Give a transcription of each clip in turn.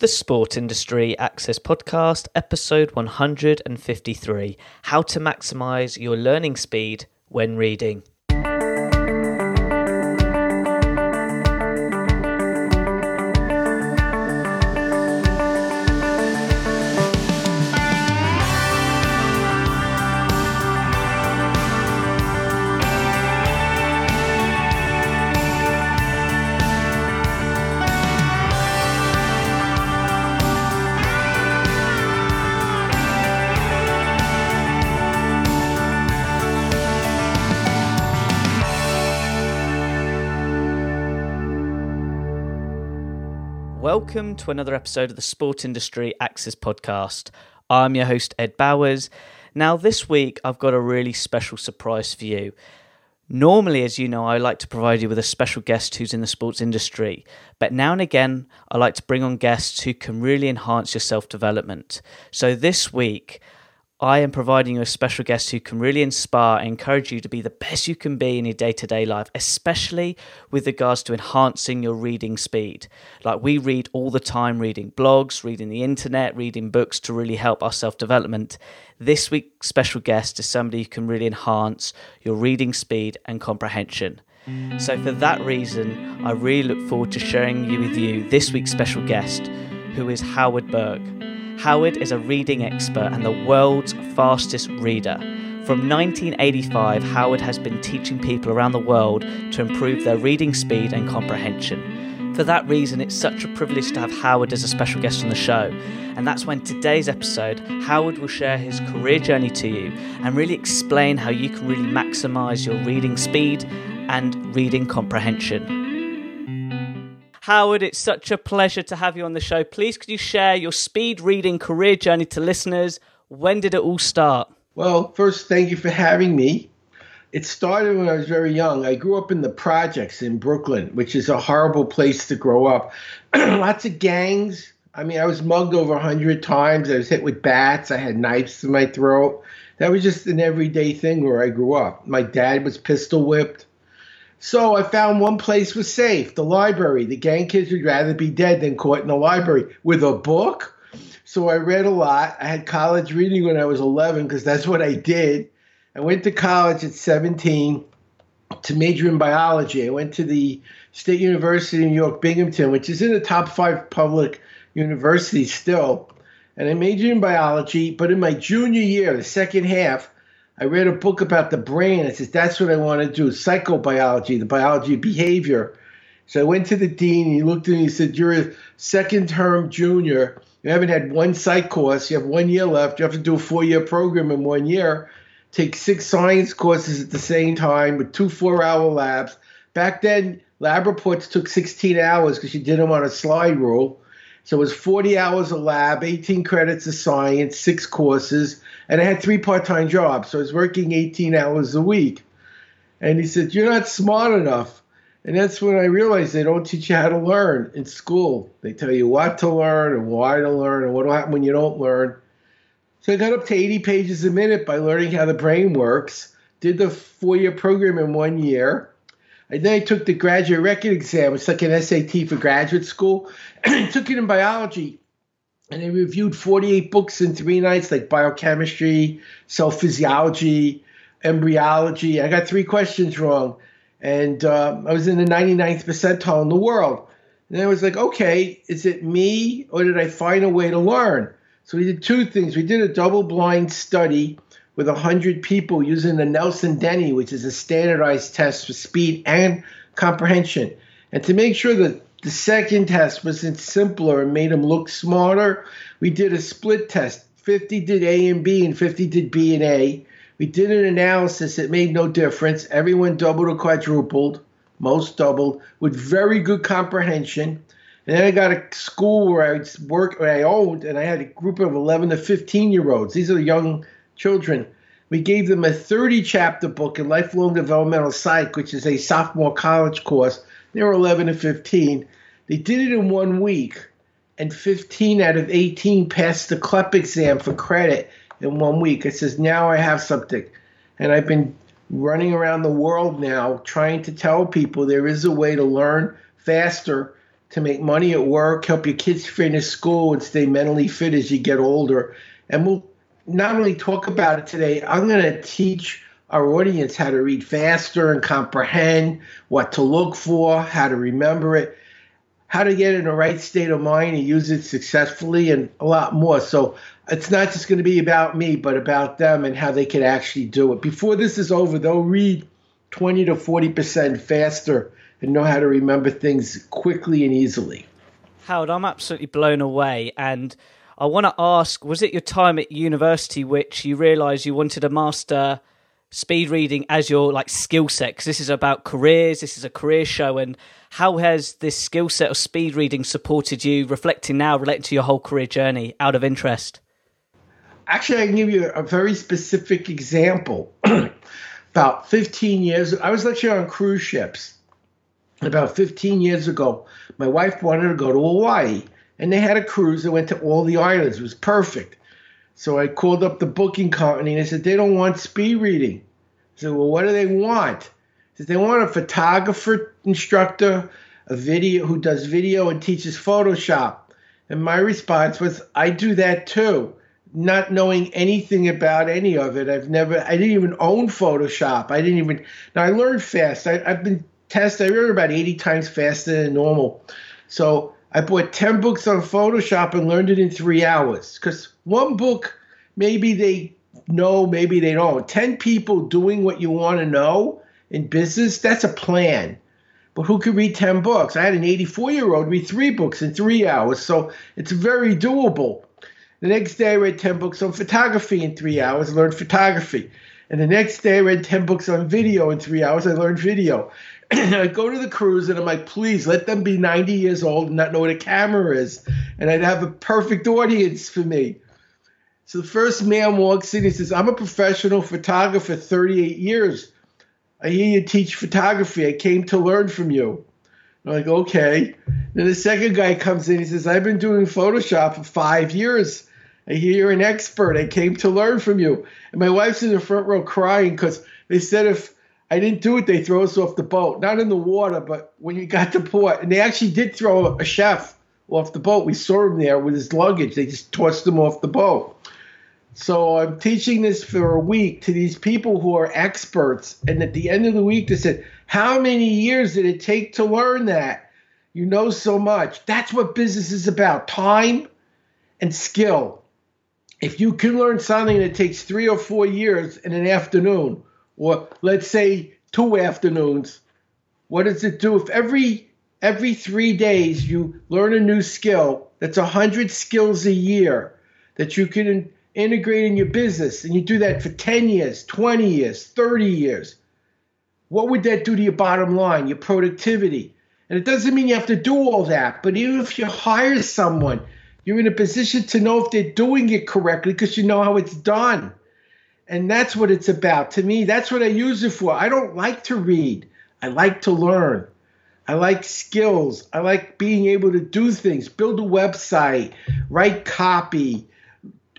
The Sport Industry Access Podcast, episode 153 How to Maximize Your Learning Speed When Reading. Welcome to another episode of the Sport Industry Access Podcast. I'm your host, Ed Bowers. Now, this week I've got a really special surprise for you. Normally, as you know, I like to provide you with a special guest who's in the sports industry, but now and again, I like to bring on guests who can really enhance your self development. So, this week, I am providing you a special guest who can really inspire and encourage you to be the best you can be in your day to day life, especially with regards to enhancing your reading speed. Like we read all the time, reading blogs, reading the internet, reading books to really help our self development. This week's special guest is somebody who can really enhance your reading speed and comprehension. So, for that reason, I really look forward to sharing you with you this week's special guest, who is Howard Berg. Howard is a reading expert and the world's fastest reader. From 1985, Howard has been teaching people around the world to improve their reading speed and comprehension. For that reason, it's such a privilege to have Howard as a special guest on the show. And that's when today's episode, Howard will share his career journey to you and really explain how you can really maximize your reading speed and reading comprehension. Howard, it's such a pleasure to have you on the show. Please, could you share your speed reading career journey to listeners? When did it all start? Well, first, thank you for having me. It started when I was very young. I grew up in the projects in Brooklyn, which is a horrible place to grow up. Lots of gangs. I mean, I was mugged over a hundred times. I was hit with bats. I had knives in my throat. That was just an everyday thing where I grew up. My dad was pistol whipped. So I found one place was safe, the library. The gang kids would rather be dead than caught in the library with a book. So I read a lot. I had college reading when I was 11 because that's what I did. I went to college at 17 to major in biology. I went to the State University of New York, Binghamton, which is in the top five public universities still. And I majored in biology, but in my junior year, the second half, I read a book about the brain. I said, that's what I want to do psychobiology, the biology of behavior. So I went to the dean, he looked at me and he said, You're a second term junior. You haven't had one psych course. You have one year left. You have to do a four year program in one year. Take six science courses at the same time with two four hour labs. Back then, lab reports took 16 hours because you did them on a slide rule. So it was 40 hours of lab, 18 credits of science, six courses, and I had three part time jobs. So I was working 18 hours a week. And he said, You're not smart enough. And that's when I realized they don't teach you how to learn in school. They tell you what to learn and why to learn and what will happen when you don't learn. So I got up to 80 pages a minute by learning how the brain works, did the four year program in one year. And then I took the graduate record exam. It's like an SAT for graduate school. took it in biology. And I reviewed 48 books in three nights, like biochemistry, cell physiology, embryology. I got three questions wrong. And uh, I was in the 99th percentile in the world. And I was like, okay, is it me or did I find a way to learn? So we did two things. We did a double blind study with 100 people using the Nelson Denny, which is a standardized test for speed and comprehension. And to make sure that the second test wasn't simpler and made them look smarter, we did a split test. 50 did A and B, and 50 did B and A. We did an analysis. It made no difference. Everyone doubled or quadrupled, most doubled, with very good comprehension. And then I got a school where I worked, where I owned, and I had a group of 11 to 15 year olds. These are young children. We gave them a 30 chapter book in lifelong developmental psych, which is a sophomore college course. They were 11 and 15. They did it in one week, and 15 out of 18 passed the CLEP exam for credit in one week. It says, now I have something. And I've been running around the world now trying to tell people there is a way to learn faster to make money at work, help your kids finish school, and stay mentally fit as you get older. And we'll not only talk about it today, I'm going to teach our audience how to read faster and comprehend, what to look for, how to remember it, how to get in the right state of mind and use it successfully, and a lot more. So it's not just going to be about me, but about them and how they can actually do it. Before this is over, they'll read 20 to 40% faster and know how to remember things quickly and easily. Howard, I'm absolutely blown away. And I want to ask was it your time at university which you realised you wanted to master speed reading as your like skill set? Because this is about careers this is a career show and how has this skill set of speed reading supported you reflecting now relating to your whole career journey out of interest? Actually i can give you a very specific example. About 15 years i was lecturing on cruise ships. About 15 years ago my wife wanted to go to hawaii and they had a cruise that went to all the islands it was perfect so I called up the booking company and I said, they don't want speed reading. I said, well, what do they want? I said, they want a photographer instructor, a video who does video and teaches Photoshop. And my response was, I do that too. Not knowing anything about any of it. I've never, I didn't even own Photoshop. I didn't even, now I learned fast. I, have been tested, I learned about 80 times faster than normal. So I bought 10 books on Photoshop and learned it in three hours. Because one book, maybe they know, maybe they don't. 10 people doing what you want to know in business, that's a plan. But who could read 10 books? I had an 84 year old read three books in three hours, so it's very doable. The next day, I read 10 books on photography in three hours, learned photography. And the next day, I read 10 books on video in three hours, I learned video. I go to the cruise and I'm like, please let them be 90 years old and not know what a camera is. And I'd have a perfect audience for me. So the first man walks in, he says, I'm a professional photographer, 38 years. I hear you teach photography. I came to learn from you. I'm like, okay. Then the second guy comes in, he says, I've been doing Photoshop for five years. I hear you're an expert. I came to learn from you. And my wife's in the front row crying because they said if I didn't do it. They throw us off the boat, not in the water, but when you got to port. And they actually did throw a chef off the boat. We saw him there with his luggage. They just tossed him off the boat. So I'm teaching this for a week to these people who are experts. And at the end of the week, they said, How many years did it take to learn that? You know so much. That's what business is about time and skill. If you can learn something that takes three or four years in an afternoon, or let's say two afternoons, what does it do if every every three days you learn a new skill? That's a hundred skills a year that you can integrate in your business, and you do that for ten years, twenty years, thirty years. What would that do to your bottom line, your productivity? And it doesn't mean you have to do all that, but even if you hire someone, you're in a position to know if they're doing it correctly because you know how it's done. And that's what it's about. To me, that's what I use it for. I don't like to read, I like to learn. I like skills. I like being able to do things, build a website, write copy,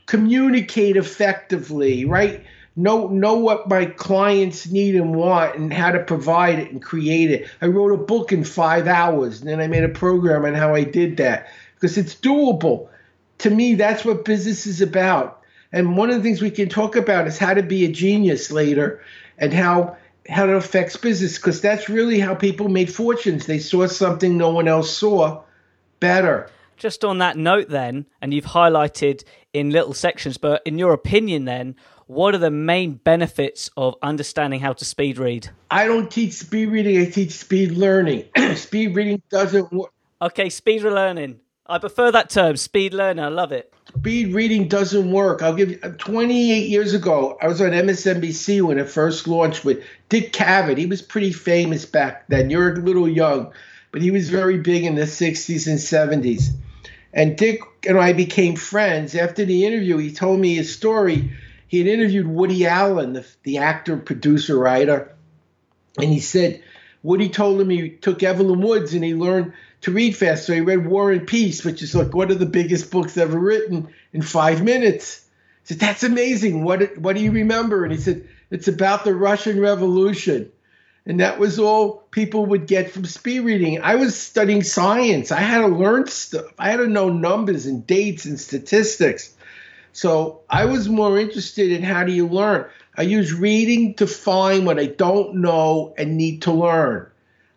communicate effectively, right? Know know what my clients need and want and how to provide it and create it. I wrote a book in 5 hours and then I made a program on how I did that because it's doable. To me, that's what business is about. And one of the things we can talk about is how to be a genius later and how how it affects business because that's really how people made fortunes. They saw something no one else saw better. Just on that note, then, and you've highlighted in little sections, but in your opinion, then, what are the main benefits of understanding how to speed read? I don't teach speed reading, I teach speed learning. speed reading doesn't work. Okay, speed learning. I prefer that term, speed learner. I love it speed reading doesn't work. I'll give you uh, 28 years ago, I was on MSNBC when it first launched with Dick Cavett. He was pretty famous back then. You're a little young, but he was very big in the 60s and 70s. And Dick and I became friends. After the interview, he told me his story. He had interviewed Woody Allen, the, the actor, producer, writer. And he said, Woody told him he took Evelyn Woods and he learned to read fast. So he read War and Peace, which is like one of the biggest books ever written in five minutes. I said, That's amazing. What, what do you remember? And he said, It's about the Russian Revolution. And that was all people would get from speed reading. I was studying science. I had to learn stuff. I had to know numbers and dates and statistics. So I was more interested in how do you learn. I use reading to find what I don't know and need to learn.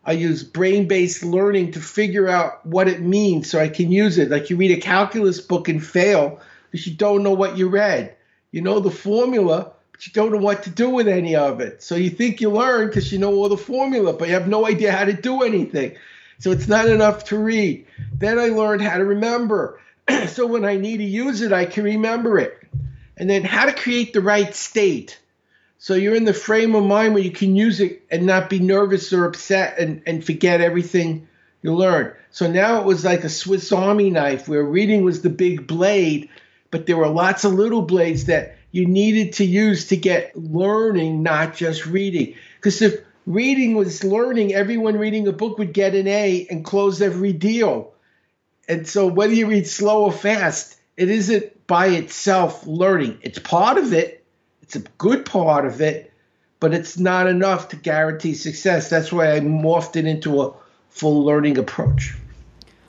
I use brain based learning to figure out what it means so I can use it. Like you read a calculus book and fail because you don't know what you read. You know the formula, but you don't know what to do with any of it. So you think you learn because you know all the formula, but you have no idea how to do anything. So it's not enough to read. Then I learned how to remember. so when I need to use it, I can remember it. And then how to create the right state. So you're in the frame of mind where you can use it and not be nervous or upset and, and forget everything you learned. So now it was like a Swiss Army knife where reading was the big blade, but there were lots of little blades that you needed to use to get learning, not just reading. Because if reading was learning, everyone reading a book would get an A and close every deal. And so whether you read slow or fast, it isn't by itself learning. It's part of it, it's a good part of it, but it's not enough to guarantee success. That's why I morphed it into a full learning approach.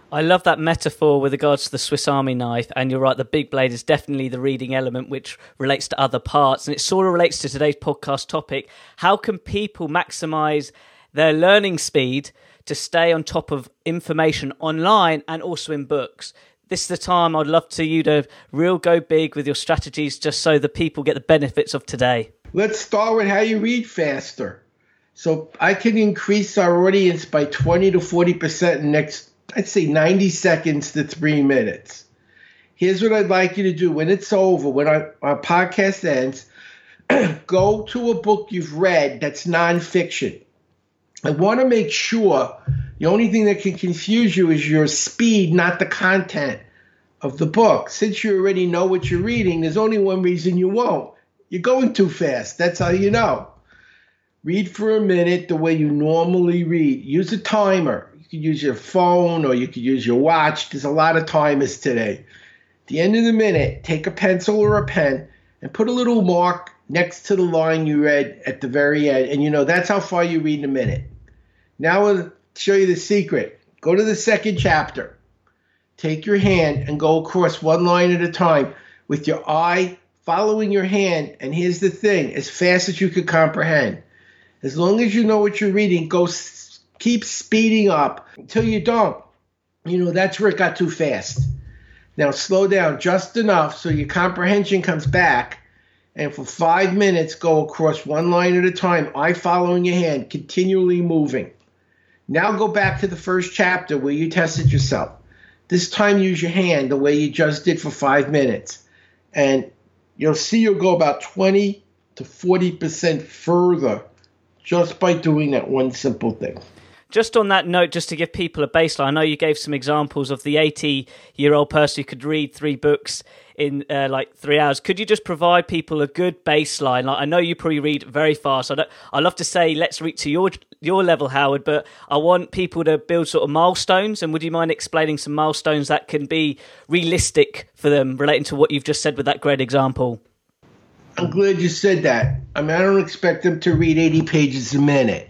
I love that metaphor with regards to the Swiss Army knife, and you're right, the big blade is definitely the reading element which relates to other parts, and it sort of relates to today's podcast topic. How can people maximize their learning speed to stay on top of information online and also in books? This is the time I'd love to you to real go big with your strategies just so the people get the benefits of today. Let's start with how you read faster. So I can increase our audience by 20 to 40% in next I'd say 90 seconds to three minutes. Here's what I'd like you to do when it's over, when our, our podcast ends, go to a book you've read that's nonfiction. I want to make sure the only thing that can confuse you is your speed, not the content of the book. Since you already know what you're reading, there's only one reason you won't. You're going too fast. That's how you know. Read for a minute the way you normally read. Use a timer You could use your phone or you could use your watch. There's a lot of timers today. At the end of the minute, take a pencil or a pen and put a little mark next to the line you read at the very end. And you know, that's how far you read in a minute. Now I'll show you the secret. Go to the second chapter. Take your hand and go across one line at a time with your eye following your hand. And here's the thing as fast as you can comprehend. As long as you know what you're reading, go keep speeding up until you don't. You know, that's where it got too fast. Now slow down just enough so your comprehension comes back. And for five minutes, go across one line at a time, eye following your hand, continually moving. Now go back to the first chapter where you tested yourself. This time, use your hand the way you just did for five minutes. And you'll see you'll go about 20 to 40% further just by doing that one simple thing. Just on that note, just to give people a baseline, I know you gave some examples of the 80 year old person who could read three books in uh, like three hours. Could you just provide people a good baseline? Like I know you probably read very fast. I, I love to say let's reach to your your level, Howard, but I want people to build sort of milestones. And would you mind explaining some milestones that can be realistic for them, relating to what you've just said with that great example? I'm glad you said that. I mean, I don't expect them to read 80 pages a minute.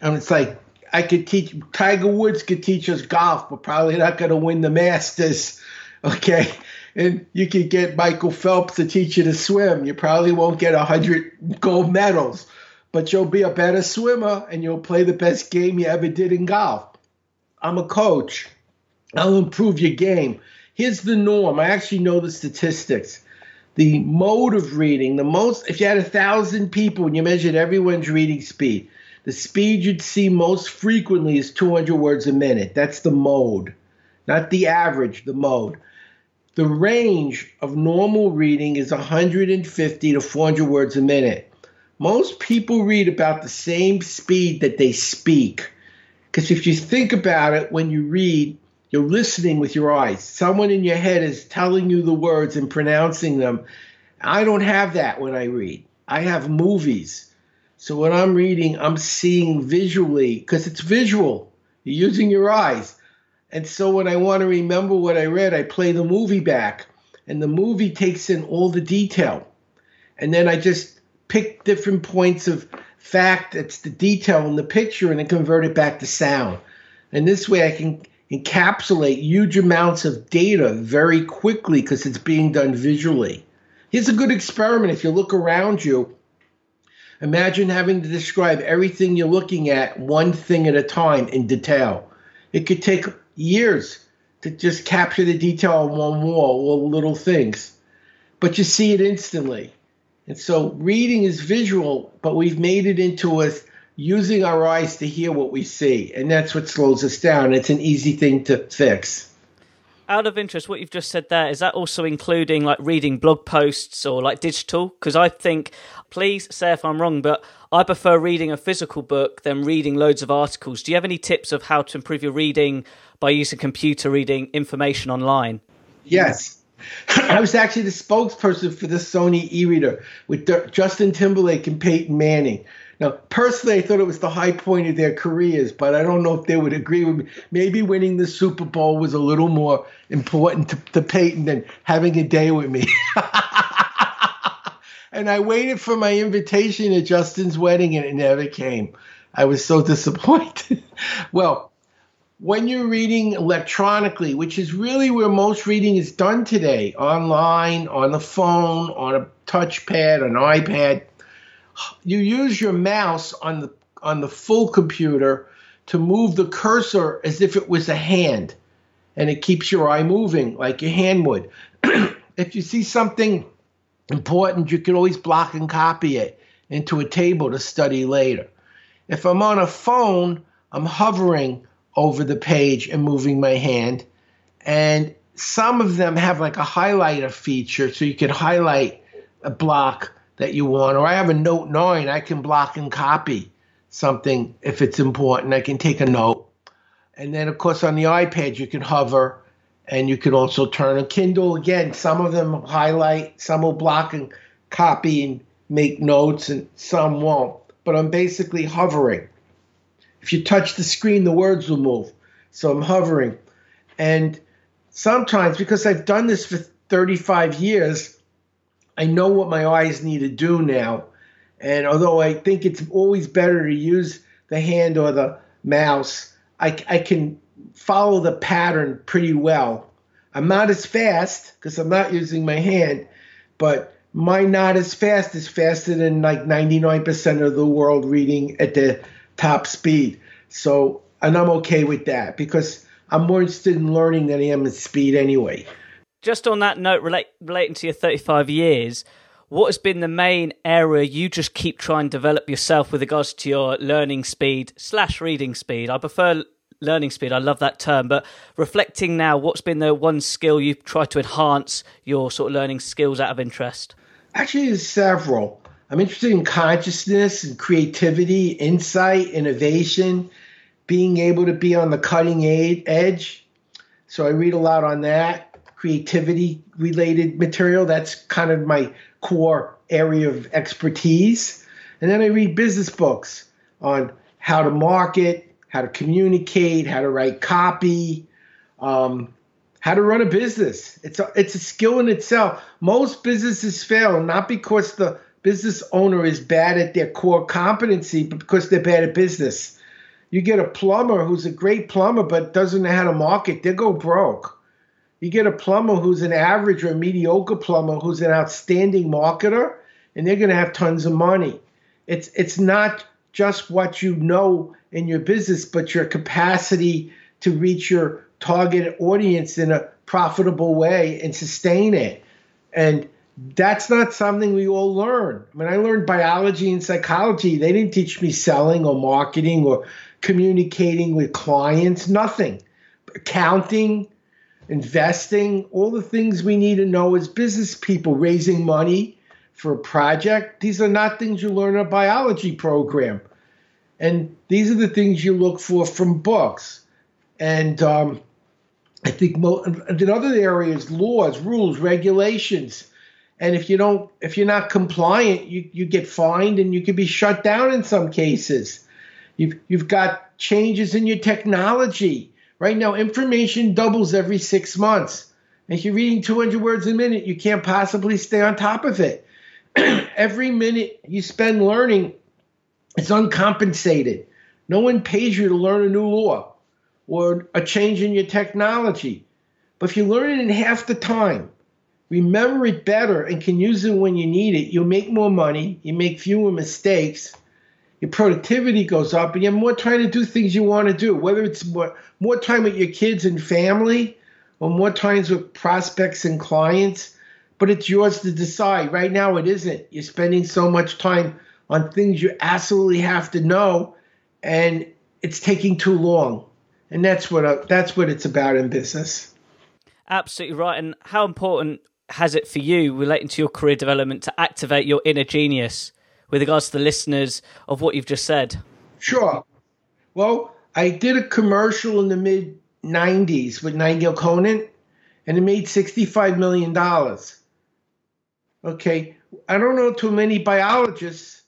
And it's like I could teach Tiger Woods could teach us golf, but probably not going to win the Masters. Okay, and you could get Michael Phelps to teach you to swim. You probably won't get a hundred gold medals, but you'll be a better swimmer and you'll play the best game you ever did in golf. I'm a coach. I'll improve your game. Here's the norm. I actually know the statistics. The mode of reading, the most, if you had a thousand people and you measured everyone's reading speed, the speed you'd see most frequently is 200 words a minute. That's the mode, not the average, the mode. The range of normal reading is 150 to 400 words a minute. Most people read about the same speed that they speak. Because if you think about it, when you read, you're listening with your eyes. Someone in your head is telling you the words and pronouncing them. I don't have that when I read. I have movies. So when I'm reading, I'm seeing visually because it's visual. You're using your eyes. And so when I want to remember what I read, I play the movie back, and the movie takes in all the detail. And then I just pick different points of fact, it's the detail in the picture, and then convert it back to sound. And this way I can encapsulate huge amounts of data very quickly because it's being done visually. Here's a good experiment. If you look around you, imagine having to describe everything you're looking at one thing at a time in detail. It could take years to just capture the detail on one wall, all the little things, but you see it instantly. And so reading is visual, but we've made it into a using our eyes to hear what we see. And that's what slows us down. It's an easy thing to fix. Out of interest, what you've just said there, is that also including like reading blog posts or like digital? Because I think, please say if I'm wrong, but I prefer reading a physical book than reading loads of articles. Do you have any tips of how to improve your reading by using computer reading information online? Yes. I was actually the spokesperson for the Sony e-reader with Justin Timberlake and Peyton Manning. Now, personally, I thought it was the high point of their careers, but I don't know if they would agree with me. Maybe winning the Super Bowl was a little more important to, to Peyton than having a day with me. and I waited for my invitation at Justin's wedding, and it never came. I was so disappointed. well, when you're reading electronically, which is really where most reading is done today, online, on the phone, on a touchpad, an iPad, you use your mouse on the on the full computer to move the cursor as if it was a hand, and it keeps your eye moving like your hand would. if you see something important, you can always block and copy it into a table to study later. If I'm on a phone, I'm hovering over the page and moving my hand. And some of them have like a highlighter feature, so you can highlight a block that you want. Or I have a Note 9, I can block and copy something if it's important. I can take a note. And then, of course, on the iPad, you can hover and you can also turn a Kindle. Again, some of them highlight, some will block and copy and make notes, and some won't. But I'm basically hovering. If you touch the screen, the words will move. So I'm hovering. And sometimes, because I've done this for 35 years, I know what my eyes need to do now. And although I think it's always better to use the hand or the mouse, I, I can follow the pattern pretty well. I'm not as fast because I'm not using my hand, but my not as fast is faster than like 99% of the world reading at the top speed. So, and I'm okay with that because I'm more interested in learning than I am in speed anyway. Just on that note, relate, relating to your 35 years, what has been the main area you just keep trying to develop yourself with regards to your learning speed slash reading speed? I prefer learning speed. I love that term. But reflecting now, what's been the one skill you've tried to enhance your sort of learning skills out of interest? Actually, there's several. I'm interested in consciousness and creativity, insight, innovation, being able to be on the cutting edge. So I read a lot on that, creativity related material. That's kind of my core area of expertise. And then I read business books on how to market, how to communicate, how to write copy, um, how to run a business. It's a, it's a skill in itself. Most businesses fail not because the business owner is bad at their core competency, because they're bad at business. You get a plumber who's a great plumber but doesn't know how to market, they go broke. You get a plumber who's an average or mediocre plumber who's an outstanding marketer, and they're going to have tons of money. It's it's not just what you know in your business, but your capacity to reach your target audience in a profitable way and sustain it. And that's not something we all learn. I mean, I learned biology and psychology. They didn't teach me selling or marketing or communicating with clients, nothing. Accounting, investing, all the things we need to know as business people, raising money for a project. These are not things you learn in a biology program. And these are the things you look for from books. And um, I think mo- in other areas, laws, rules, regulations, and if you don't if you're not compliant you, you get fined and you can be shut down in some cases you've you've got changes in your technology right now information doubles every six months if you're reading 200 words a minute you can't possibly stay on top of it every minute you spend learning it's uncompensated. No one pays you to learn a new law or a change in your technology. But if you learn it in half the time, remember it better, and can use it when you need it, you'll make more money, you make fewer mistakes, your productivity goes up, and you have more time to do things you want to do, whether it's more, more time with your kids and family or more times with prospects and clients. But it's yours to decide. Right now, it isn't. You're spending so much time on things you absolutely have to know, and it's taking too long. And that's what that's what it's about in business. Absolutely right. And how important has it for you relating to your career development to activate your inner genius with regards to the listeners of what you've just said? Sure. Well, I did a commercial in the mid 90s with Nigel Conant, and it made $65 million. Okay. I don't know too many biologists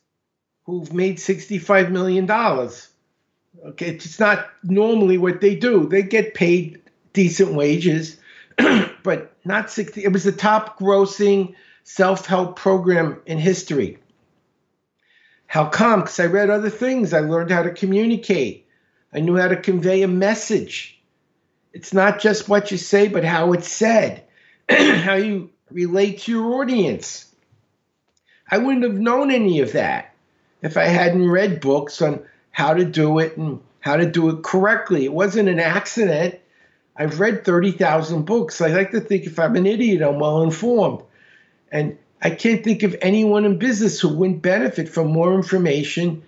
who've made $65 million. Okay. It's not normally what they do. They get paid decent wages, but not 60. It was the top grossing self help program in history. How come? Because I read other things. I learned how to communicate. I knew how to convey a message. It's not just what you say, but how it's said, how you relate to your audience. I wouldn't have known any of that if I hadn't read books on how to do it and how to do it correctly. It wasn't an accident. I've read 30,000 books. I like to think if I'm an idiot, I'm well informed. And I can't think of anyone in business who wouldn't benefit from more information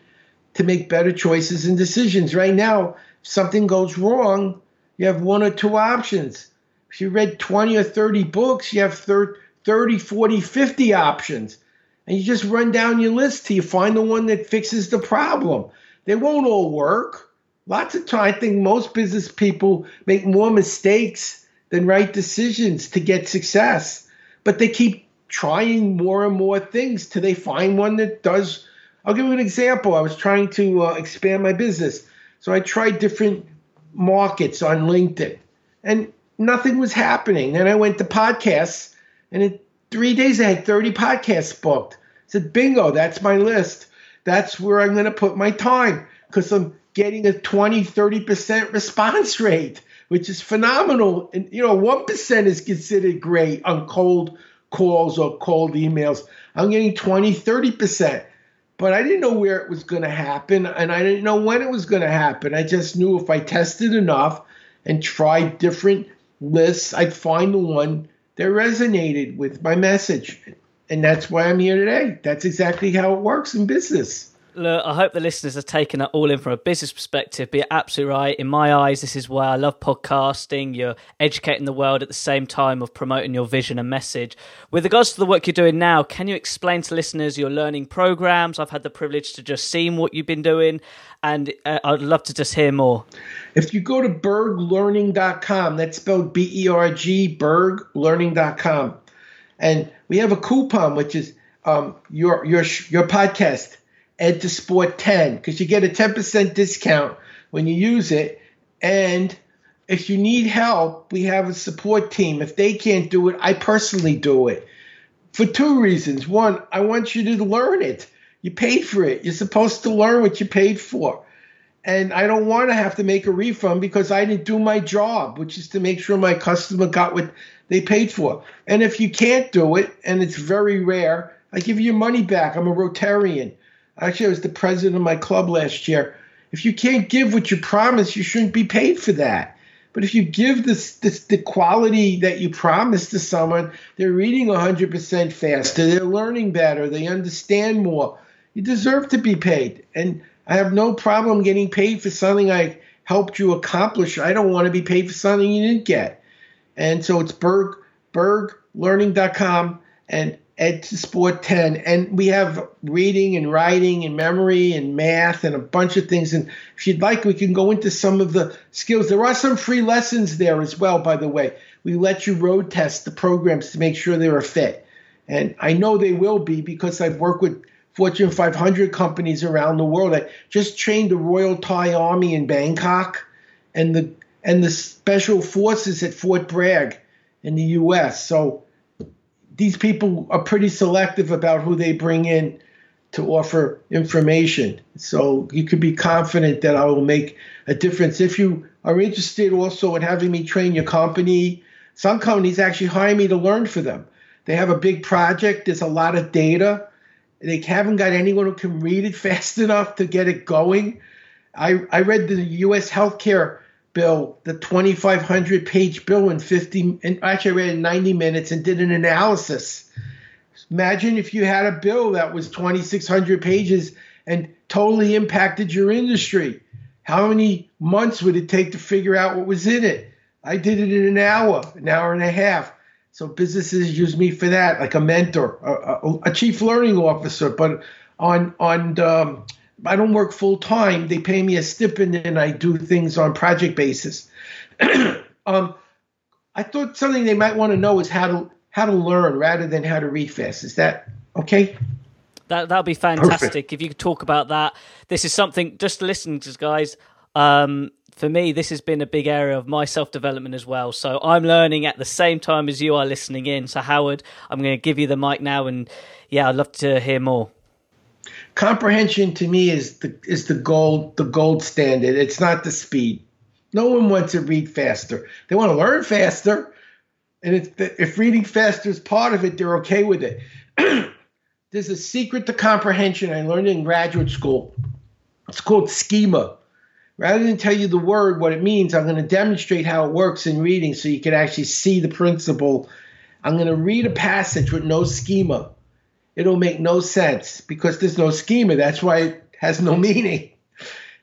to make better choices and decisions. Right now, if something goes wrong, you have one or two options. If you read 20 or 30 books, you have 30, 40, 50 options. And you just run down your list till you find the one that fixes the problem. They won't all work. Lots of time, I think most business people make more mistakes than right decisions to get success. But they keep trying more and more things till they find one that does. I'll give you an example. I was trying to uh, expand my business. So I tried different markets on LinkedIn, and nothing was happening. Then I went to podcasts, and in three days I had 30 podcasts booked. I said, bingo, that's my list. That's where I'm going to put my time because I'm getting a 20, 30% response rate, which is phenomenal. And, you know, 1% is considered great on cold calls or cold emails. I'm getting 20, 30% but I didn't know where it was going to happen and I didn't know when it was going to happen. I just knew if I tested enough and tried different lists, I'd find the one that resonated with my message. And that's why I'm here today. That's exactly how it works in business. Look, I hope the listeners are taking that all in from a business perspective. Be absolutely right. In my eyes, this is why I love podcasting. You're educating the world at the same time of promoting your vision and message. With regards to the work you're doing now, can you explain to listeners your learning programs? I've had the privilege to just see what you've been doing, and uh, I'd love to just hear more. If you go to berglearning.com, that's spelled B E R G, berglearning.com, and we have a coupon, which is um, your your your podcast Ed to Sport 10 because you get a 10% discount when you use it. And if you need help, we have a support team. If they can't do it, I personally do it for two reasons. One, I want you to learn it. You paid for it. You're supposed to learn what you paid for. And I don't want to have to make a refund because I didn't do my job, which is to make sure my customer got what they paid for. And if you can't do it, and it's very rare, I give you your money back. I'm a Rotarian. Actually, I was the president of my club last year. If you can't give what you promise, you shouldn't be paid for that. But if you give this, this the quality that you promise to someone, they're reading 100% faster, they're learning better, they understand more. You deserve to be paid. And I have no problem getting paid for something I helped you accomplish. I don't want to be paid for something you didn't get. And so it's berg, berglearning.com. And To Sport 10. And we have reading and writing and memory and math and a bunch of things. And if you'd like, we can go into some of the skills. There are some free lessons there as well, by the way. We let you road test the programs to make sure they're a fit. And I know they will be because I've worked with Fortune 500 companies around the world. I just trained the Royal Thai Army in Bangkok and the and the special forces at Fort Bragg in the US. So these people are pretty selective about who they bring in to offer information. So you can be confident that I will make a difference. If you are interested also in having me train your company, some companies actually hire me to learn for them. They have a big project, there's a lot of data. They haven't got anyone who can read it fast enough to get it going. I, I read the U.S. healthcare bill, the 2,500 page bill in 50, and actually I read it in 90 minutes and did an analysis. Imagine if you had a bill that was 2,600 pages and totally impacted your industry. How many months would it take to figure out what was in it? I did it in an hour, an hour and a half. So businesses use me for that, like a mentor, a, a, a chief learning officer. But on on um, I don't work full time. They pay me a stipend, and I do things on project basis. um, I thought something they might want to know is how to how to learn rather than how to read fast. Is that okay? That that'd be fantastic Perfect. if you could talk about that. This is something just listen to guys. Um, for me, this has been a big area of my self development as well. So I'm learning at the same time as you are listening in. So Howard, I'm going to give you the mic now, and yeah, I'd love to hear more. Comprehension to me is the is the gold the gold standard. It's not the speed. No one wants to read faster. They want to learn faster, and if if reading faster is part of it, they're okay with it. There's a secret to comprehension I learned in graduate school. It's called schema rather than tell you the word, what it means, I'm going to demonstrate how it works in reading so you can actually see the principle. I'm going to read a passage with no schema. It'll make no sense because there's no schema. That's why it has no meaning.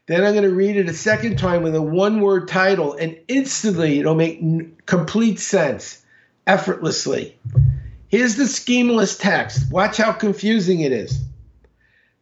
Then I'm going to read it a second time with a one word title, and instantly it'll make n- complete sense effortlessly. Here's the schemaless text. Watch how confusing it is.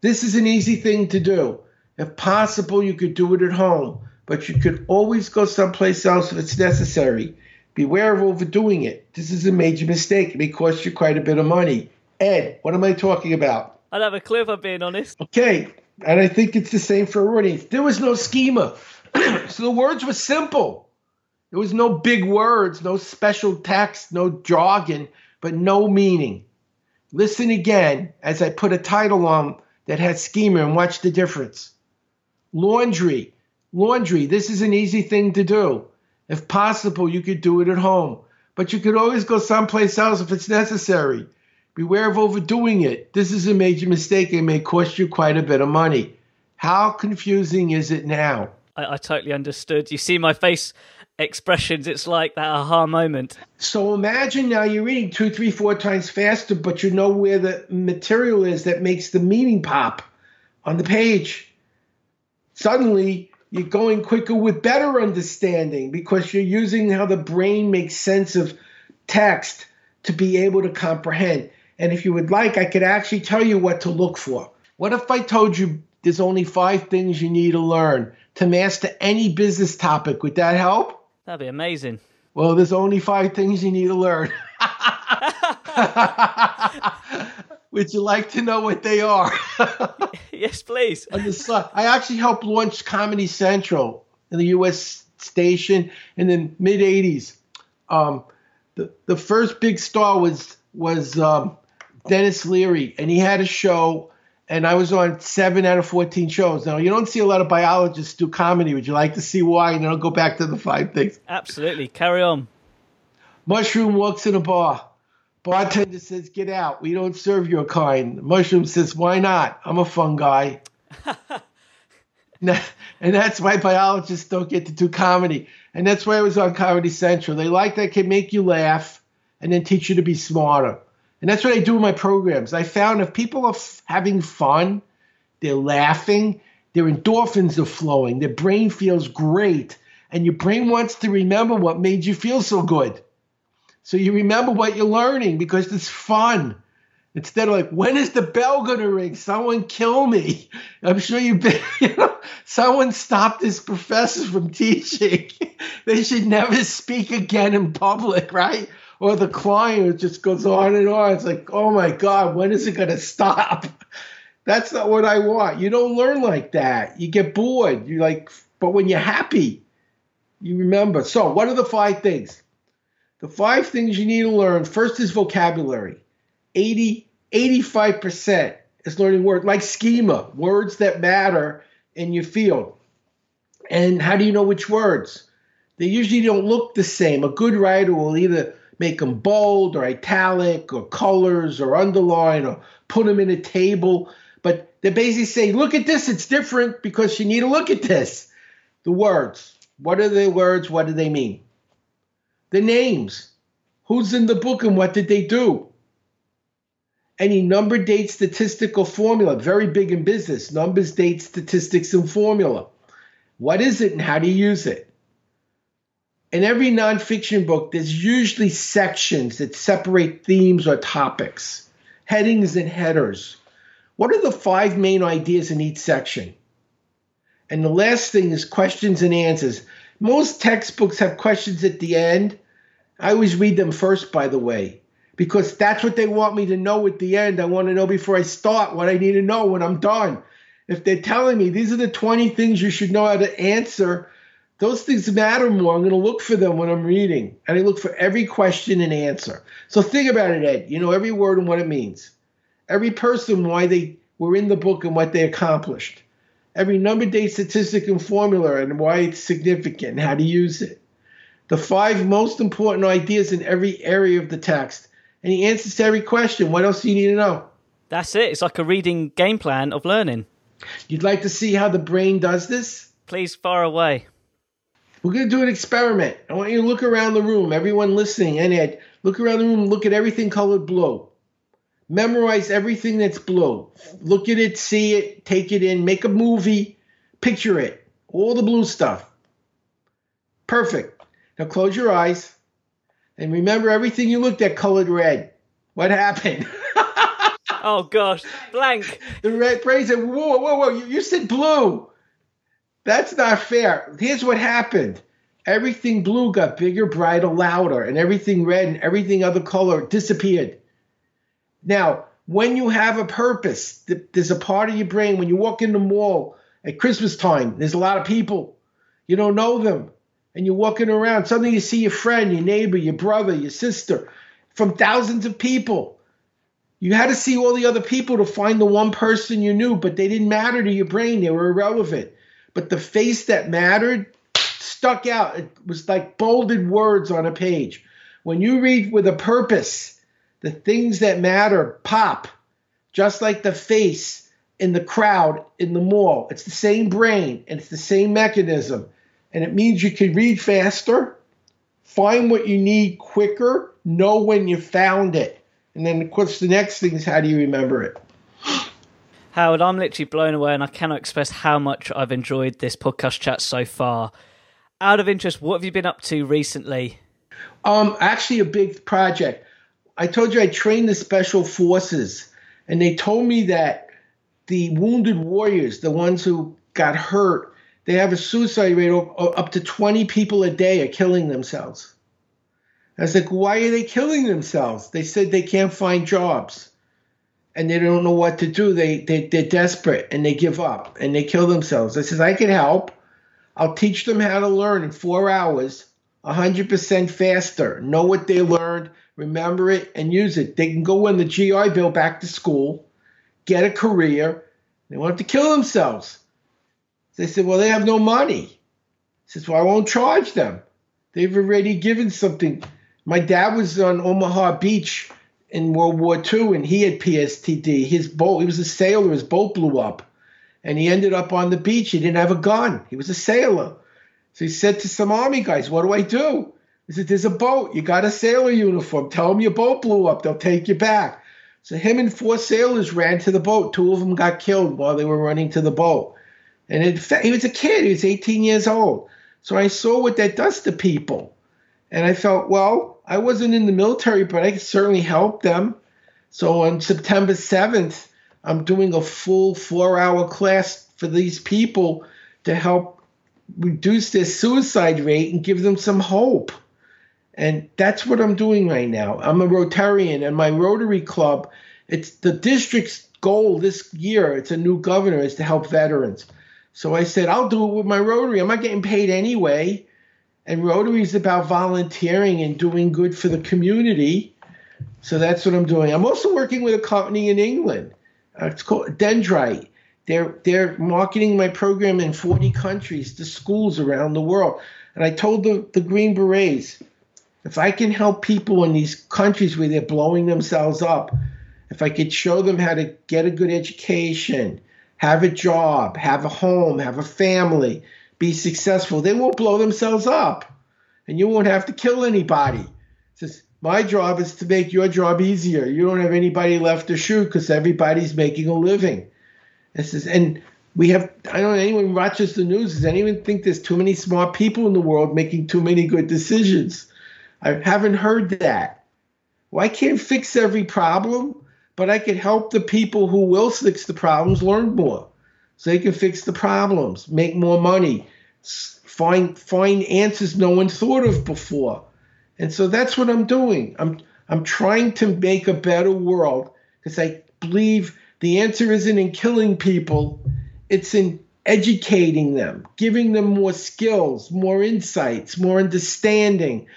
This is an easy thing to do. If possible, you could do it at home, but you could always go someplace else if it's necessary. Beware of overdoing it. This is a major mistake. It may cost you quite a bit of money. Ed, what am I talking about? I don't have a clue if I'm being honest. Okay, and I think it's the same for audience. There was no schema, so the words were simple. There was no big words, no special text, no jargon, but no meaning. Listen again as I put a title on that has schema and watch the difference. Laundry. Laundry. This is an easy thing to do. If possible, you could do it at home, but you could always go someplace else if it's necessary. Beware of overdoing it. This is a major mistake It may cost you quite a bit of money. How confusing is it now? I, I totally understood. You see my face expressions, it's like that aha moment. So imagine now you're reading two, three, four times faster, but you know where the material is that makes the meaning pop on the page suddenly you're going quicker with better understanding because you're using how the brain makes sense of text to be able to comprehend. And if you would like, I could actually tell you what to look for. What if I told you there's only five things you need to learn to master any business topic? Would that help? That'd be amazing. Well, there's only five things you need to learn. Would you like to know what they are? yes, please. On the slide, I actually helped launch Comedy Central in the U.S. station in the mid '80s. Um, the the first big star was was um, Denis Leary, and he had a show, and I was on seven out of fourteen shows. Now you don't see a lot of biologists do comedy. Would you like to see why? And then I'll go back to the five things. Absolutely, carry on. Mushroom walks in a bar. Bartender says, "Get out. We don't serve your kind." Mushroom says, "Why not? I'm a fun guy." and that's why biologists don't get to do comedy. And that's why I was on Comedy Central. They like that can make you laugh and then teach you to be smarter. And that's what I do in my programs. I found if people are f- having fun, they're laughing, their endorphins are flowing, their brain feels great, and your brain wants to remember what made you feel so good. So you remember what you're learning because it's fun. Instead of like, when is the bell going to ring? Someone kill me. I'm sure you've been, you know, someone stop this professor from teaching. they should never speak again in public, right? Or the client just goes on and on. It's like, oh my God, when is it going to stop? That's not what I want. You don't learn like that. You get bored. You're like, but when you're happy, you remember. So, what are the five things? The five things you need to learn first is vocabulary. 80, 85% is learning words like schema, words that matter in your field. And how do you know which words? They usually don't look the same. A good writer will either make them bold or italic or colors or underline or put them in a table. But they basically say, look at this, it's different because you need to look at this. The words. What are the words? What do they mean? The names. Who's in the book and what did they do? Any number, date, statistical formula, very big in business. Numbers, date, statistics, and formula. What is it and how do you use it? In every nonfiction book, there's usually sections that separate themes or topics, headings and headers. What are the five main ideas in each section? And the last thing is questions and answers. Most textbooks have questions at the end. I always read them first, by the way, because that's what they want me to know at the end. I want to know before I start what I need to know when I'm done. If they're telling me these are the 20 things you should know how to answer, those things matter more. I'm going to look for them when I'm reading, and I look for every question and answer. So think about it, Ed. You know every word and what it means, every person, why they were in the book and what they accomplished, every number, date, statistic, and formula, and why it's significant and how to use it. The five most important ideas in every area of the text, and the answers to every question. What else do you need to know? That's it. It's like a reading game plan of learning. You'd like to see how the brain does this? Please far away. We're going to do an experiment. I want you to look around the room, everyone listening, and Ed, look around the room, look at everything colored blue. Memorize everything that's blue. Look at it, see it, take it in, make a movie, picture it. All the blue stuff. Perfect. Now close your eyes and remember everything you looked at colored red. What happened? oh gosh, blank. The red brain said, "Whoa, whoa, whoa! You, you said blue. That's not fair." Here's what happened: everything blue got bigger, brighter, louder, and everything red and everything other color disappeared. Now, when you have a purpose, there's a part of your brain when you walk in the mall at Christmas time. There's a lot of people. You don't know them and you're walking around, suddenly you see your friend, your neighbor, your brother, your sister from thousands of people. You had to see all the other people to find the one person you knew, but they didn't matter to your brain. They were irrelevant. But the face that mattered stuck out. It was like bolded words on a page. When you read with a purpose, the things that matter pop, just like the face in the crowd in the mall. It's the same brain and it's the same mechanism and it means you can read faster, find what you need quicker, know when you found it. And then, of course, the next thing is how do you remember it? Howard, I'm literally blown away, and I cannot express how much I've enjoyed this podcast chat so far. Out of interest, what have you been up to recently? Um, actually, a big project. I told you I trained the special forces, and they told me that the wounded warriors, the ones who got hurt, they have a suicide rate of up to 20 people a day are killing themselves. I was like, why are they killing themselves? They said they can't find jobs and they don't know what to do. They, they, they're desperate and they give up and they kill themselves. I says I can help. I'll teach them how to learn in four hours, 100% faster. Know what they learned, remember it, and use it. They can go win the GI Bill back to school, get a career. They won't to kill themselves. They said, well, they have no money. He says, well, I won't charge them. They've already given something. My dad was on Omaha Beach in World War II, and he had PSTD. His boat, he was a sailor, his boat blew up, and he ended up on the beach. He didn't have a gun. He was a sailor. So he said to some army guys, what do I do? He said, there's a boat. You got a sailor uniform. Tell them your boat blew up. They'll take you back. So him and four sailors ran to the boat. Two of them got killed while they were running to the boat. And it, he was a kid, he was 18 years old. So I saw what that does to people. And I felt, well, I wasn't in the military, but I could certainly help them. So on September 7th, I'm doing a full four hour class for these people to help reduce their suicide rate and give them some hope. And that's what I'm doing right now. I'm a Rotarian, and my Rotary Club, it's the district's goal this year, it's a new governor, is to help veterans. So I said, I'll do it with my Rotary. I'm not getting paid anyway. And Rotary is about volunteering and doing good for the community. So that's what I'm doing. I'm also working with a company in England. Uh, it's called Dendrite. They're they're marketing my program in 40 countries to schools around the world. And I told the, the Green Berets, if I can help people in these countries where they're blowing themselves up, if I could show them how to get a good education, have a job, have a home, have a family, be successful, they won't blow themselves up. And you won't have to kill anybody. Says my job is to make your job easier. You don't have anybody left to shoot because everybody's making a living. This is, and we have, I don't know, anyone watches the news, does anyone think there's too many smart people in the world making too many good decisions? I haven't heard that. Well, I can't fix every problem, but I can help the people who will fix the problems learn more. So they can fix the problems, make more money, find find answers no one thought of before. And so that's what I'm doing. I'm I'm trying to make a better world because I believe the answer isn't in killing people, it's in educating them, giving them more skills, more insights, more understanding.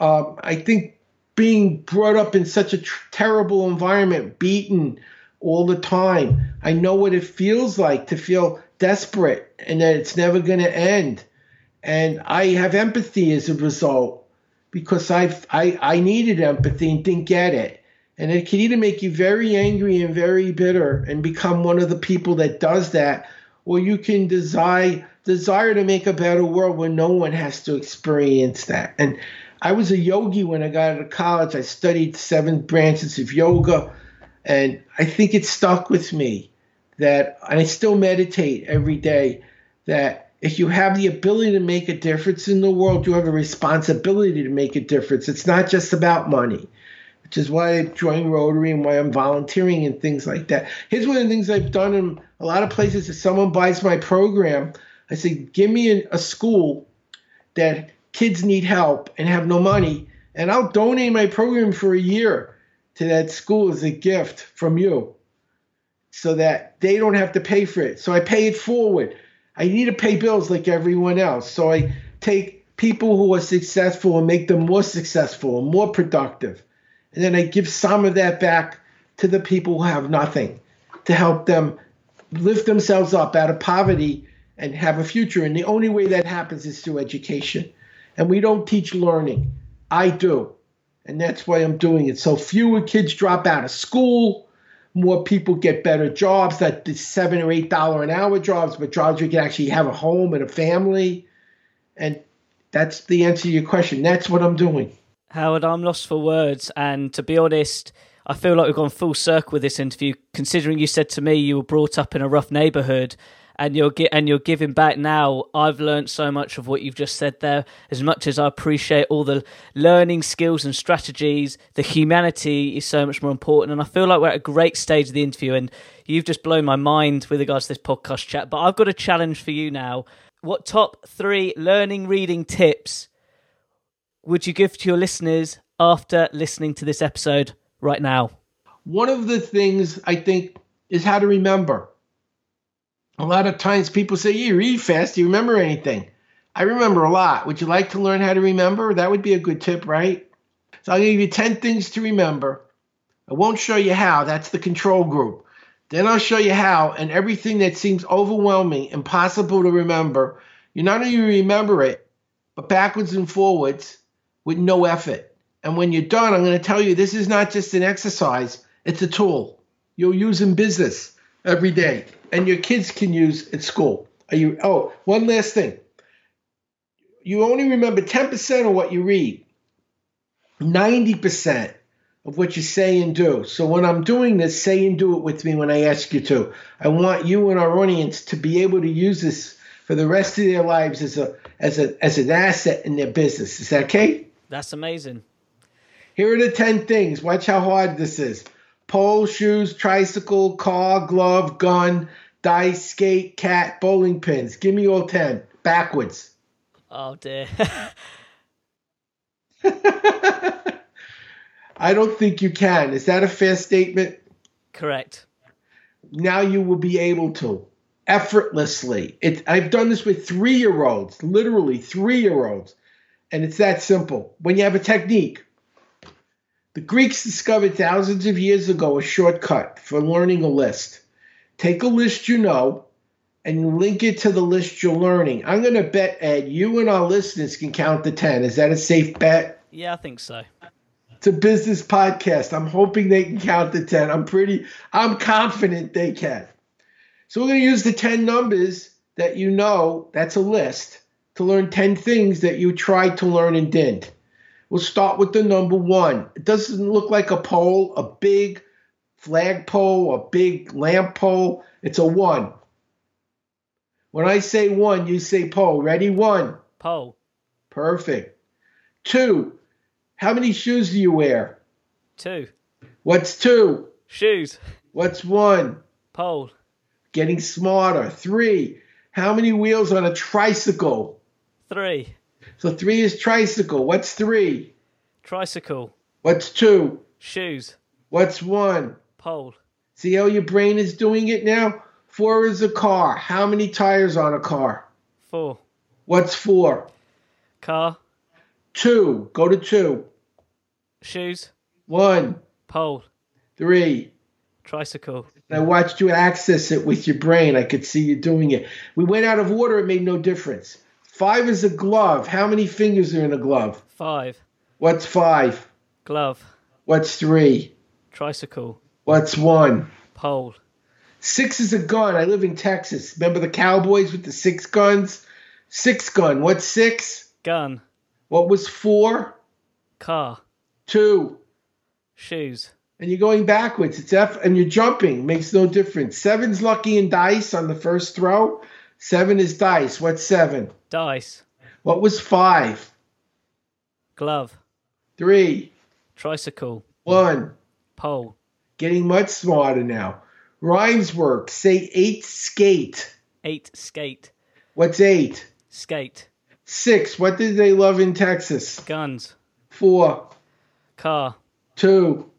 Uh, I think being brought up in such a tr- terrible environment, beaten all the time, I know what it feels like to feel desperate and that it's never going to end. And I have empathy as a result because I've, I, I needed empathy and didn't get it. And it can either make you very angry and very bitter and become one of the people that does that, or you can desire desire to make a better world where no one has to experience that. And I was a yogi when I got out of college. I studied seven branches of yoga, and I think it stuck with me that I still meditate every day that if you have the ability to make a difference in the world, you have a responsibility to make a difference. It's not just about money, which is why I joined Rotary and why I'm volunteering and things like that. Here's one of the things I've done in a lot of places. If someone buys my program, I say, give me a, a school that kids need help and have no money, and I'll donate my program for a year to that school as a gift from you so that they don't have to pay for it. So I pay it forward. I need to pay bills like everyone else. So I take people who are successful and make them more successful and more productive. And then I give some of that back to the people who have nothing to help them lift themselves up out of poverty and have a future. And the only way that happens is through education. And we don't teach learning. I do. And that's why I'm doing it. So fewer kids drop out of school more people get better jobs, that the seven or eight dollar an hour jobs, but jobs where you can actually have a home and a family. And that's the answer to your question. That's what I'm doing. Howard, I'm lost for words. And to be honest, I feel like we've gone full circle with this interview, considering you said to me you were brought up in a rough neighborhood and you're and you're giving back now. I've learned so much of what you've just said there. As much as I appreciate all the learning skills and strategies, the humanity is so much more important. And I feel like we're at a great stage of the interview, and you've just blown my mind with regards to this podcast chat. But I've got a challenge for you now. What top three learning reading tips would you give to your listeners after listening to this episode right now? One of the things I think is how to remember a lot of times people say, You read fast, do you remember anything? I remember a lot. Would you like to learn how to remember? That would be a good tip, right? So I'll give you 10 things to remember. I won't show you how, that's the control group. Then I'll show you how, and everything that seems overwhelming, impossible to remember, you not only remember it, but backwards and forwards with no effort. And when you're done, I'm going to tell you this is not just an exercise, it's a tool you'll use in business every day and your kids can use at school. Are you? Oh, one last thing. You only remember 10% of what you read, 90% of what you say and do. So when I'm doing this, say and do it with me when I ask you to. I want you and our audience to be able to use this for the rest of their lives as a as a as an asset in their business. Is that okay? That's amazing. Here are the 10 things. Watch how hard this is pole, shoes, tricycle, car, glove, gun, dice, skate, cat, bowling pins. Give me all 10 backwards. Oh, dear. I don't think you can. Is that a fair statement? Correct. Now you will be able to effortlessly. It, I've done this with three year olds, literally three year olds, and it's that simple. When you have a technique, The Greeks discovered thousands of years ago a shortcut for learning a list. Take a list you know and link it to the list you're learning. I'm going to bet, Ed, you and our listeners can count to 10. Is that a safe bet? Yeah, I think so. It's a business podcast. I'm hoping they can count to 10. I'm pretty, I'm confident they can. So we're going to use the 10 numbers that you know, that's a list, to learn 10 things that you tried to learn and didn't. We'll start with the number one. It doesn't look like a pole, a big flagpole, a big lamp pole. It's a one. When I say one, you say pole. Ready? One. Pole. Perfect. Two. How many shoes do you wear? Two. What's two? Shoes. What's one? Pole. Getting smarter. Three. How many wheels on a tricycle? Three. So three is tricycle. What's three? Tricycle. What's two? Shoes. What's one? Pole. See how your brain is doing it now? Four is a car. How many tires on a car? Four. What's four? Car. Two. Go to two. Shoes. One. Pole. Three. Tricycle. I watched you access it with your brain. I could see you doing it. We went out of order. It made no difference. Five is a glove. How many fingers are in a glove? Five. What's five? Glove. What's three? Tricycle. What's one? Pole. Six is a gun. I live in Texas. Remember the Cowboys with the six guns? Six gun. What's six? Gun. What was four? Car. Two. Shoes. And you're going backwards. It's F and you're jumping. Makes no difference. Seven's lucky in dice on the first throw. Seven is dice. What's seven? Dice. What was five? Glove. Three. Tricycle. One. Pole. Getting much smarter now. Rhymes work. Say eight skate. Eight. Skate. What's eight? Skate. Six. What did they love in Texas? Guns. Four. Car. Two.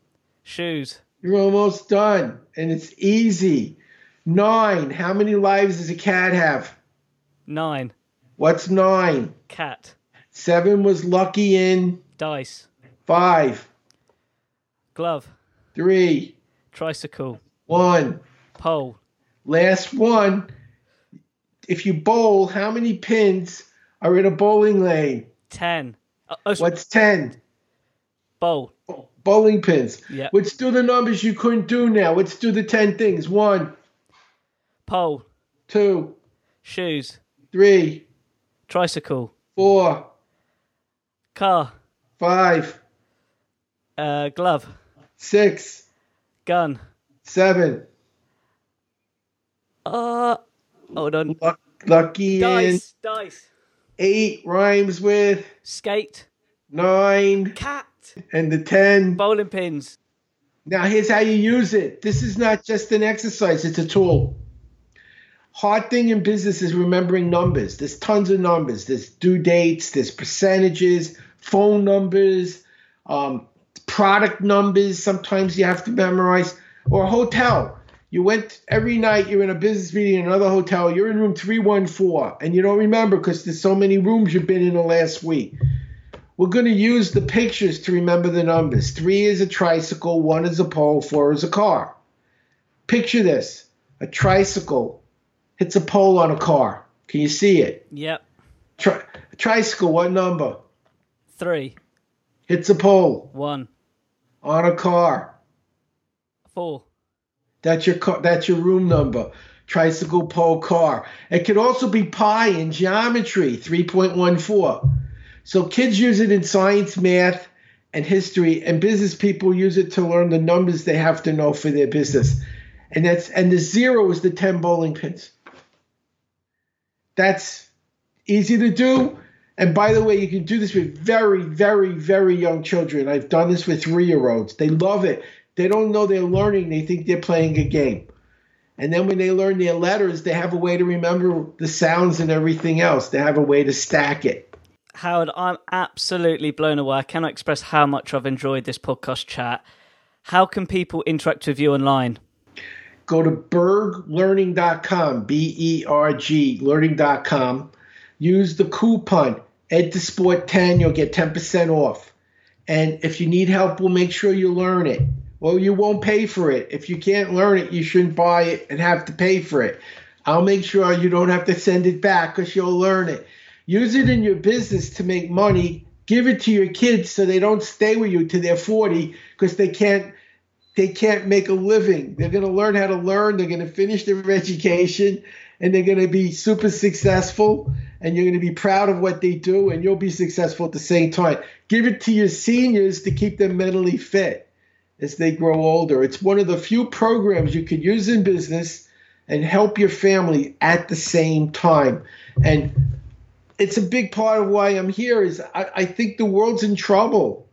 Shoes. You're almost done. And it's easy. Nine. How many lives does a cat have? Nine. What's nine? Cat. Seven was lucky in Dice. five. Glove. Three. Tricycle. One. Pole. Last one. If you bowl, how many pins are in a bowling lane? Ten. Uh, oh, What's 10? bowl. Bowling pins. Yeah. Let's do the numbers you couldn't do now. Let's do the 10 things. One, Pole. two, Shoes. three, Tricycle. four, Car. five, Uh, glove. six, Gun. seven. Uh, hold on. Luck, lucky in Dice. Dice. eight rhymes with Skate. nine Cat. and the 10. Bowling pins. Now, here's how you use it. This is not just an exercise, it's a tool. Hard thing in business is remembering numbers. There's tons of numbers. There's due dates, there's percentages, phone numbers, um, product numbers. Sometimes you have to memorize, or a hotel. You went every night, you're in a business meeting in another hotel, you're in room 314, and you don't remember because there's so many rooms you've been in the last week. We're going to use the pictures to remember the numbers. Three is a tricycle, one is a pole, four is a car. Picture this a tricycle hits a pole on a car. Can you see it? Yep. Tri- tricycle, what number? Three. Hits a pole One. on a car. Four. That's your car, that's your room number. Tricycle, pole, car. It could also be pi in geometry, 3.14. So kids use it in science, math, and history, and business people use it to learn the numbers they have to know for their business. And that's and the zero is the 10 bowling pins. That's easy to do. And by the way, you can do this with very, very, very young children. I've done this with three year olds. They love it. They don't know they're learning, they think they're playing a game. And then when they learn their letters, they have a way to remember the sounds and everything else. They have a way to stack it. Howard, I'm absolutely blown away. I cannot express how much I've enjoyed this podcast chat. How can people interact with you online? Go to berglearning.com, B E R G learning.com. Use the coupon EdToSport10, you'll get 10% off. And if you need help, we'll make sure you learn it. Well, you won't pay for it. If you can't learn it, you shouldn't buy it and have to pay for it. I'll make sure you don't have to send it back because you'll learn it. Use it in your business to make money. Give it to your kids so they don't stay with you till they're 40 because they can't they can't make a living. They're going to learn how to learn. They're going to finish their education and they're going to be super successful and you're going to be proud of what they do and you'll be successful at the same time. Give it to your seniors to keep them mentally fit as they grow older. It's one of the few programs you could use in business and help your family at the same time. And it's a big part of why I'm here is I, I think the world's in trouble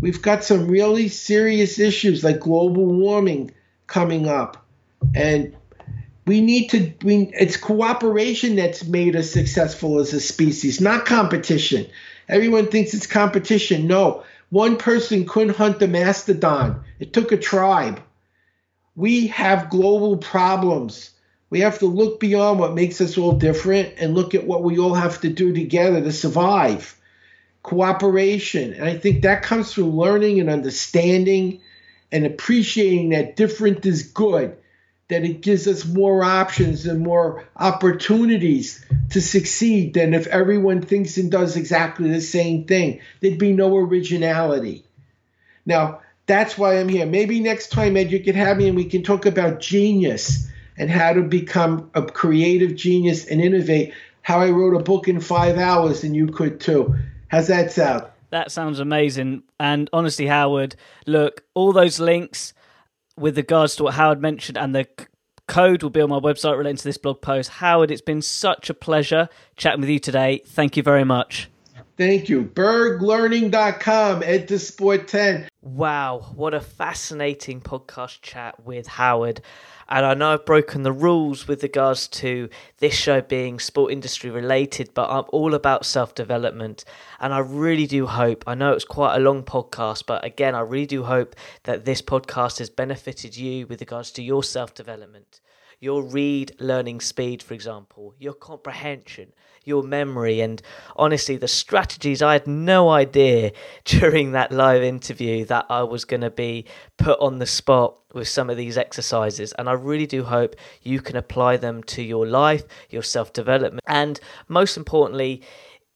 We've got some really serious issues like global warming coming up. And we need to we it's cooperation that's made us successful as a species, not competition. Everyone thinks it's competition. No, one person couldn't hunt the mastodon. It took a tribe. We have global problems. We have to look beyond what makes us all different and look at what we all have to do together to survive cooperation. And I think that comes through learning and understanding and appreciating that different is good, that it gives us more options and more opportunities to succeed than if everyone thinks and does exactly the same thing. There'd be no originality. Now, that's why I'm here. Maybe next time, Ed, you could have me and we can talk about genius and how to become a creative genius and innovate. How I wrote a book in five hours and you could too. How's that sound? That sounds amazing. And honestly, Howard, look, all those links with regards to what Howard mentioned and the code will be on my website relating to this blog post. Howard, it's been such a pleasure chatting with you today. Thank you very much. Thank you. Berglearning.com, Ed to Sport 10. Wow, what a fascinating podcast chat with Howard. And I know I've broken the rules with regards to this show being sport industry related, but I'm all about self development. And I really do hope, I know it's quite a long podcast, but again, I really do hope that this podcast has benefited you with regards to your self development, your read learning speed, for example, your comprehension, your memory. And honestly, the strategies, I had no idea during that live interview that I was going to be put on the spot with some of these exercises. And I really do hope you can apply them to your life, your self development, and most importantly,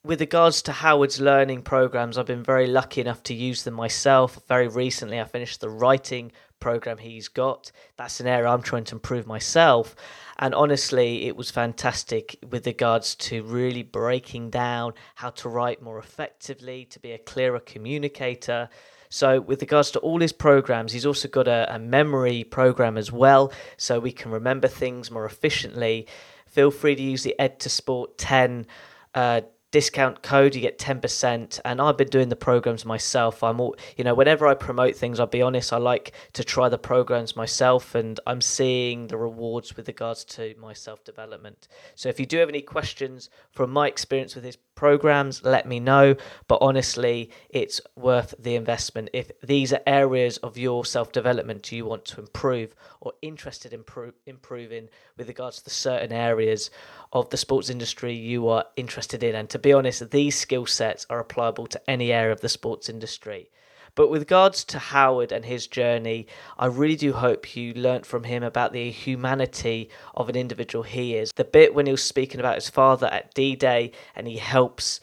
with regards to Howard's learning programs, I've been very lucky enough to use them myself. Very recently, I finished the writing program he's got. That's an area I'm trying to improve myself. And honestly, it was fantastic with regards to really breaking down how to write more effectively, to be a clearer communicator. So, with regards to all his programs, he's also got a, a memory program as well, so we can remember things more efficiently. Feel free to use the Ed to Sport 10 uh, discount code you get 10% and i've been doing the programs myself. I'm all you know whenever i promote things i'll be honest i like to try the programs myself and i'm seeing the rewards with regards to my self development so if you do have any questions from my experience with this programs, let me know. But honestly, it's worth the investment. If these are areas of your self development you want to improve or interested in pro- improving with regards to the certain areas of the sports industry you are interested in. And to be honest, these skill sets are applicable to any area of the sports industry. But with regards to Howard and his journey, I really do hope you learnt from him about the humanity of an individual he is. The bit when he was speaking about his father at D Day and he helps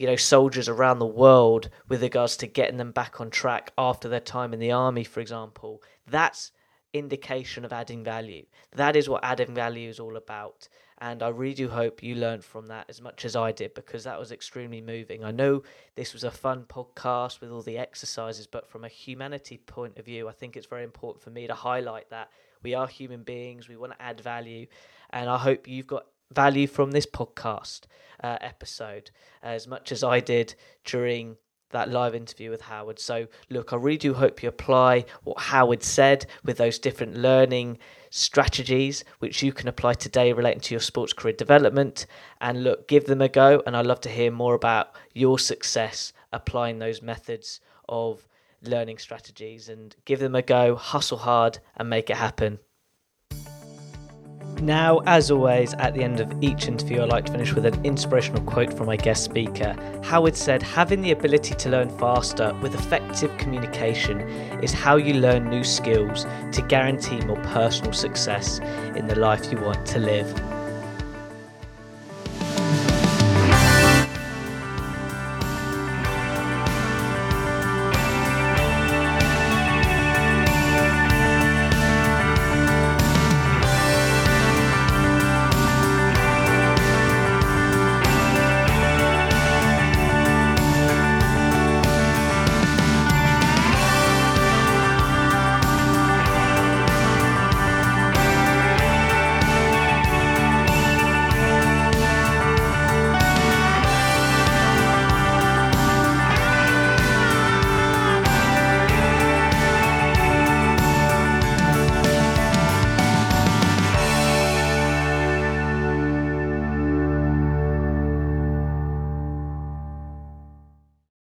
you know soldiers around the world with regards to getting them back on track after their time in the army for example that's indication of adding value that is what adding value is all about and I really do hope you learned from that as much as I did because that was extremely moving. I know this was a fun podcast with all the exercises, but from a humanity point of view, I think it's very important for me to highlight that we are human beings, we want to add value, and I hope you've got value from this podcast uh, episode as much as I did during that live interview with Howard. So, look, I really do hope you apply what Howard said with those different learning strategies which you can apply today relating to your sports career development. And look, give them a go. And I'd love to hear more about your success applying those methods of learning strategies and give them a go, hustle hard, and make it happen. Now, as always, at the end of each interview, I like to finish with an inspirational quote from my guest speaker. Howard said, Having the ability to learn faster with effective communication is how you learn new skills to guarantee more personal success in the life you want to live.